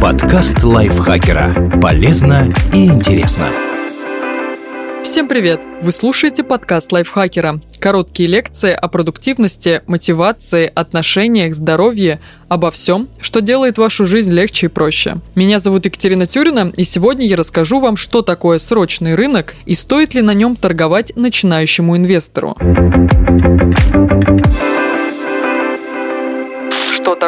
Подкаст лайфхакера. Полезно и интересно. Всем привет! Вы слушаете подкаст лайфхакера. Короткие лекции о продуктивности, мотивации, отношениях, здоровье, обо всем, что делает вашу жизнь легче и проще. Меня зовут Екатерина Тюрина, и сегодня я расскажу вам, что такое срочный рынок и стоит ли на нем торговать начинающему инвестору.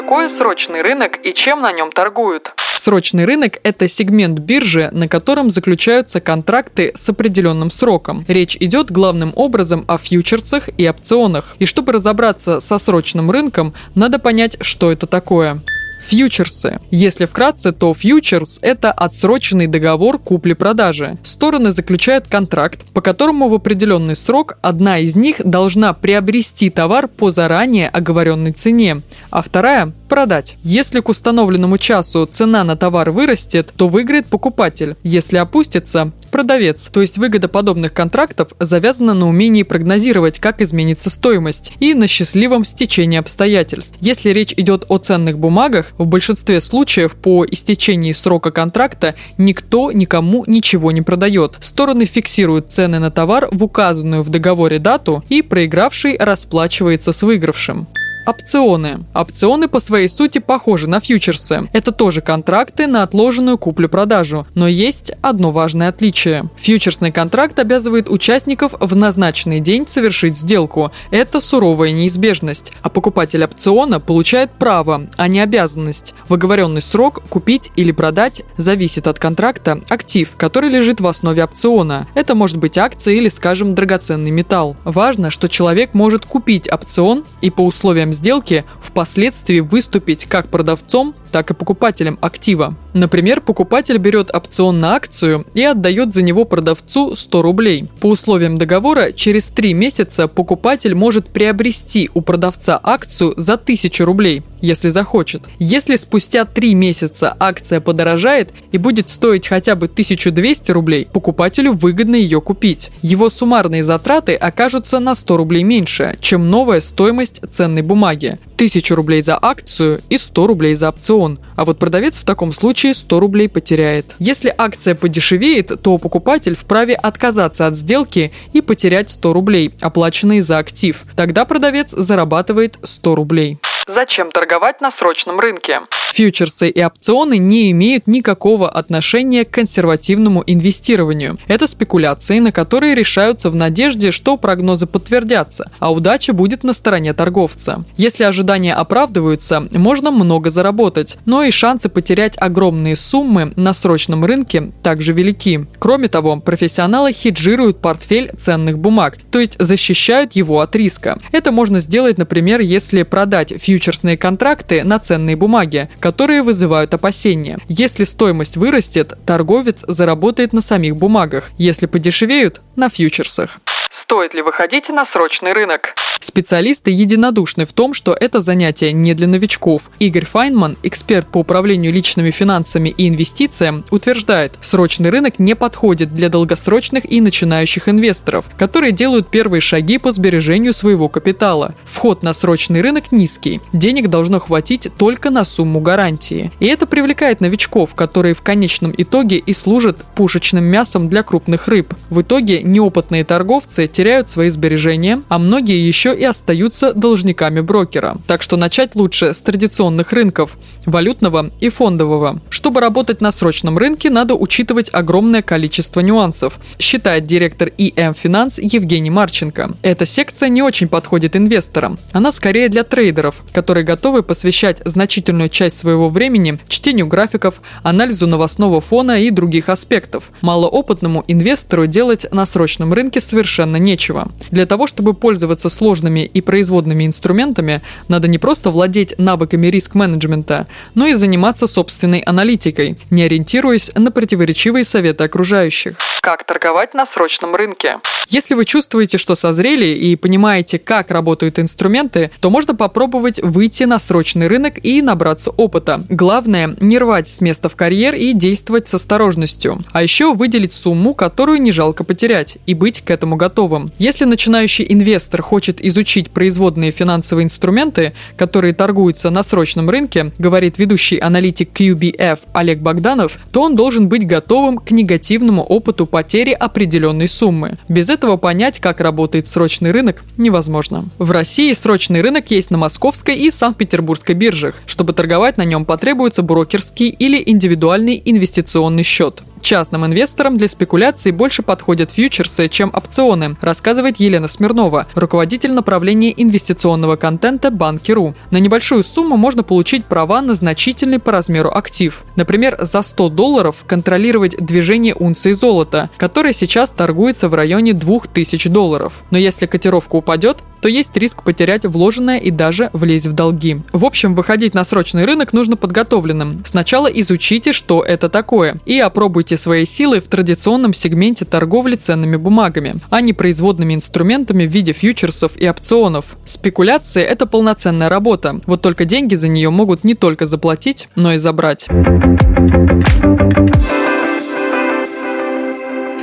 Такое срочный рынок и чем на нем торгуют? Срочный рынок – это сегмент биржи, на котором заключаются контракты с определенным сроком. Речь идет главным образом о фьючерсах и опционах. И чтобы разобраться со срочным рынком, надо понять, что это такое. Фьючерсы. Если вкратце, то фьючерс – это отсроченный договор купли-продажи. Стороны заключают контракт, по которому в определенный срок одна из них должна приобрести товар по заранее оговоренной цене, а вторая – продать. Если к установленному часу цена на товар вырастет, то выиграет покупатель. Если опустится – продавец. То есть выгода подобных контрактов завязана на умении прогнозировать, как изменится стоимость, и на счастливом стечении обстоятельств. Если речь идет о ценных бумагах, в большинстве случаев по истечении срока контракта никто никому ничего не продает. Стороны фиксируют цены на товар в указанную в договоре дату, и проигравший расплачивается с выигравшим. Опционы. Опционы по своей сути похожи на фьючерсы. Это тоже контракты на отложенную куплю-продажу, но есть одно важное отличие. Фьючерсный контракт обязывает участников в назначенный день совершить сделку. Это суровая неизбежность. А покупатель опциона получает право, а не обязанность. В оговоренный срок купить или продать зависит от контракта актив, который лежит в основе опциона. Это может быть акция или, скажем, драгоценный металл. Важно, что человек может купить опцион и по условиям сделки впоследствии выступить как продавцом, так и покупателем актива. Например, покупатель берет опцион на акцию и отдает за него продавцу 100 рублей. По условиям договора, через 3 месяца покупатель может приобрести у продавца акцию за 1000 рублей, если захочет. Если спустя 3 месяца акция подорожает и будет стоить хотя бы 1200 рублей, покупателю выгодно ее купить. Его суммарные затраты окажутся на 100 рублей меньше, чем новая стоимость ценной бумаги. 1000 рублей за акцию и 100 рублей за опцион. А вот продавец в таком случае 100 рублей потеряет. Если акция подешевеет, то покупатель вправе отказаться от сделки и потерять 100 рублей, оплаченные за актив. Тогда продавец зарабатывает 100 рублей. Зачем торговать на срочном рынке? Фьючерсы и опционы не имеют никакого отношения к консервативному инвестированию. Это спекуляции, на которые решаются в надежде, что прогнозы подтвердятся, а удача будет на стороне торговца. Если ожидания оправдываются, можно много заработать, но и шансы потерять огромные суммы на срочном рынке также велики. Кроме того, профессионалы хеджируют портфель ценных бумаг, то есть защищают его от риска. Это можно сделать, например, если продать фьючерсы фьючерсные контракты на ценные бумаги, которые вызывают опасения. Если стоимость вырастет, торговец заработает на самих бумагах, если подешевеют – на фьючерсах. Стоит ли выходить на срочный рынок? Специалисты единодушны в том, что это занятие не для новичков. Игорь Файнман, эксперт по управлению личными финансами и инвестициям, утверждает, срочный рынок не подходит для долгосрочных и начинающих инвесторов, которые делают первые шаги по сбережению своего капитала. Вход на срочный рынок низкий. Денег должно хватить только на сумму гарантии. И это привлекает новичков, которые в конечном итоге и служат пушечным мясом для крупных рыб. В итоге неопытные торговцы теряют свои сбережения, а многие еще и остаются должниками брокера. Так что начать лучше с традиционных рынков – валютного и фондового. Чтобы работать на срочном рынке, надо учитывать огромное количество нюансов, считает директор ИМ Финанс Евгений Марченко. Эта секция не очень подходит инвесторам. Она скорее для трейдеров, которые готовы посвящать значительную часть своего времени чтению графиков, анализу новостного фона и других аспектов. Малоопытному инвестору делать на срочном рынке совершенно нечего. Для того, чтобы пользоваться сложными и производными инструментами, надо не просто владеть навыками риск-менеджмента, но и заниматься собственной аналитикой, не ориентируясь на противоречивые советы окружающих. Как торговать на срочном рынке? Если вы чувствуете, что созрели и понимаете, как работают инструменты, то можно попробовать выйти на срочный рынок и набраться опыта. Главное, не рвать с места в карьер и действовать с осторожностью. А еще выделить сумму, которую не жалко потерять. и быть к этому готовым. Если начинающий инвестор хочет изучить производные финансовые инструменты, которые торгуются на срочном рынке, говорит ведущий аналитик QBF Олег Богданов, то он должен быть готовым к негативному опыту потери определенной суммы. Без этого понять, как работает срочный рынок, невозможно. В России срочный рынок есть на московской и Санкт-Петербургской биржах. Чтобы торговать на нем потребуется брокерский или индивидуальный инвестиционный счет. Частным инвесторам для спекуляций больше подходят фьючерсы, чем опционы, рассказывает Елена Смирнова, руководитель направления инвестиционного контента Банки.ру. На небольшую сумму можно получить права на значительный по размеру актив. Например, за 100 долларов контролировать движение унции золота, которое сейчас торгуется в районе 2000 долларов. Но если котировка упадет, то есть риск потерять вложенное и даже влезть в долги. В общем, выходить на срочный рынок нужно подготовленным. Сначала изучите, что это такое, и опробуйте свои силы в традиционном сегменте торговли ценными бумагами, а не производными инструментами в виде фьючерсов и опционов. Спекуляция – это полноценная работа, вот только деньги за нее могут не только заплатить, но и забрать.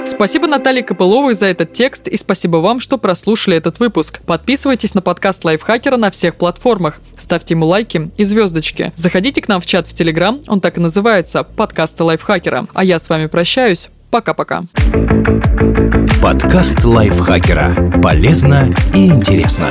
Спасибо Наталье Копыловой за этот текст и спасибо вам, что прослушали этот выпуск. Подписывайтесь на подкаст Лайфхакера на всех платформах. Ставьте ему лайки и звездочки. Заходите к нам в чат в Телеграм, он так и называется – подкасты Лайфхакера. А я с вами прощаюсь. Пока-пока. Подкаст Лайфхакера. Полезно и интересно.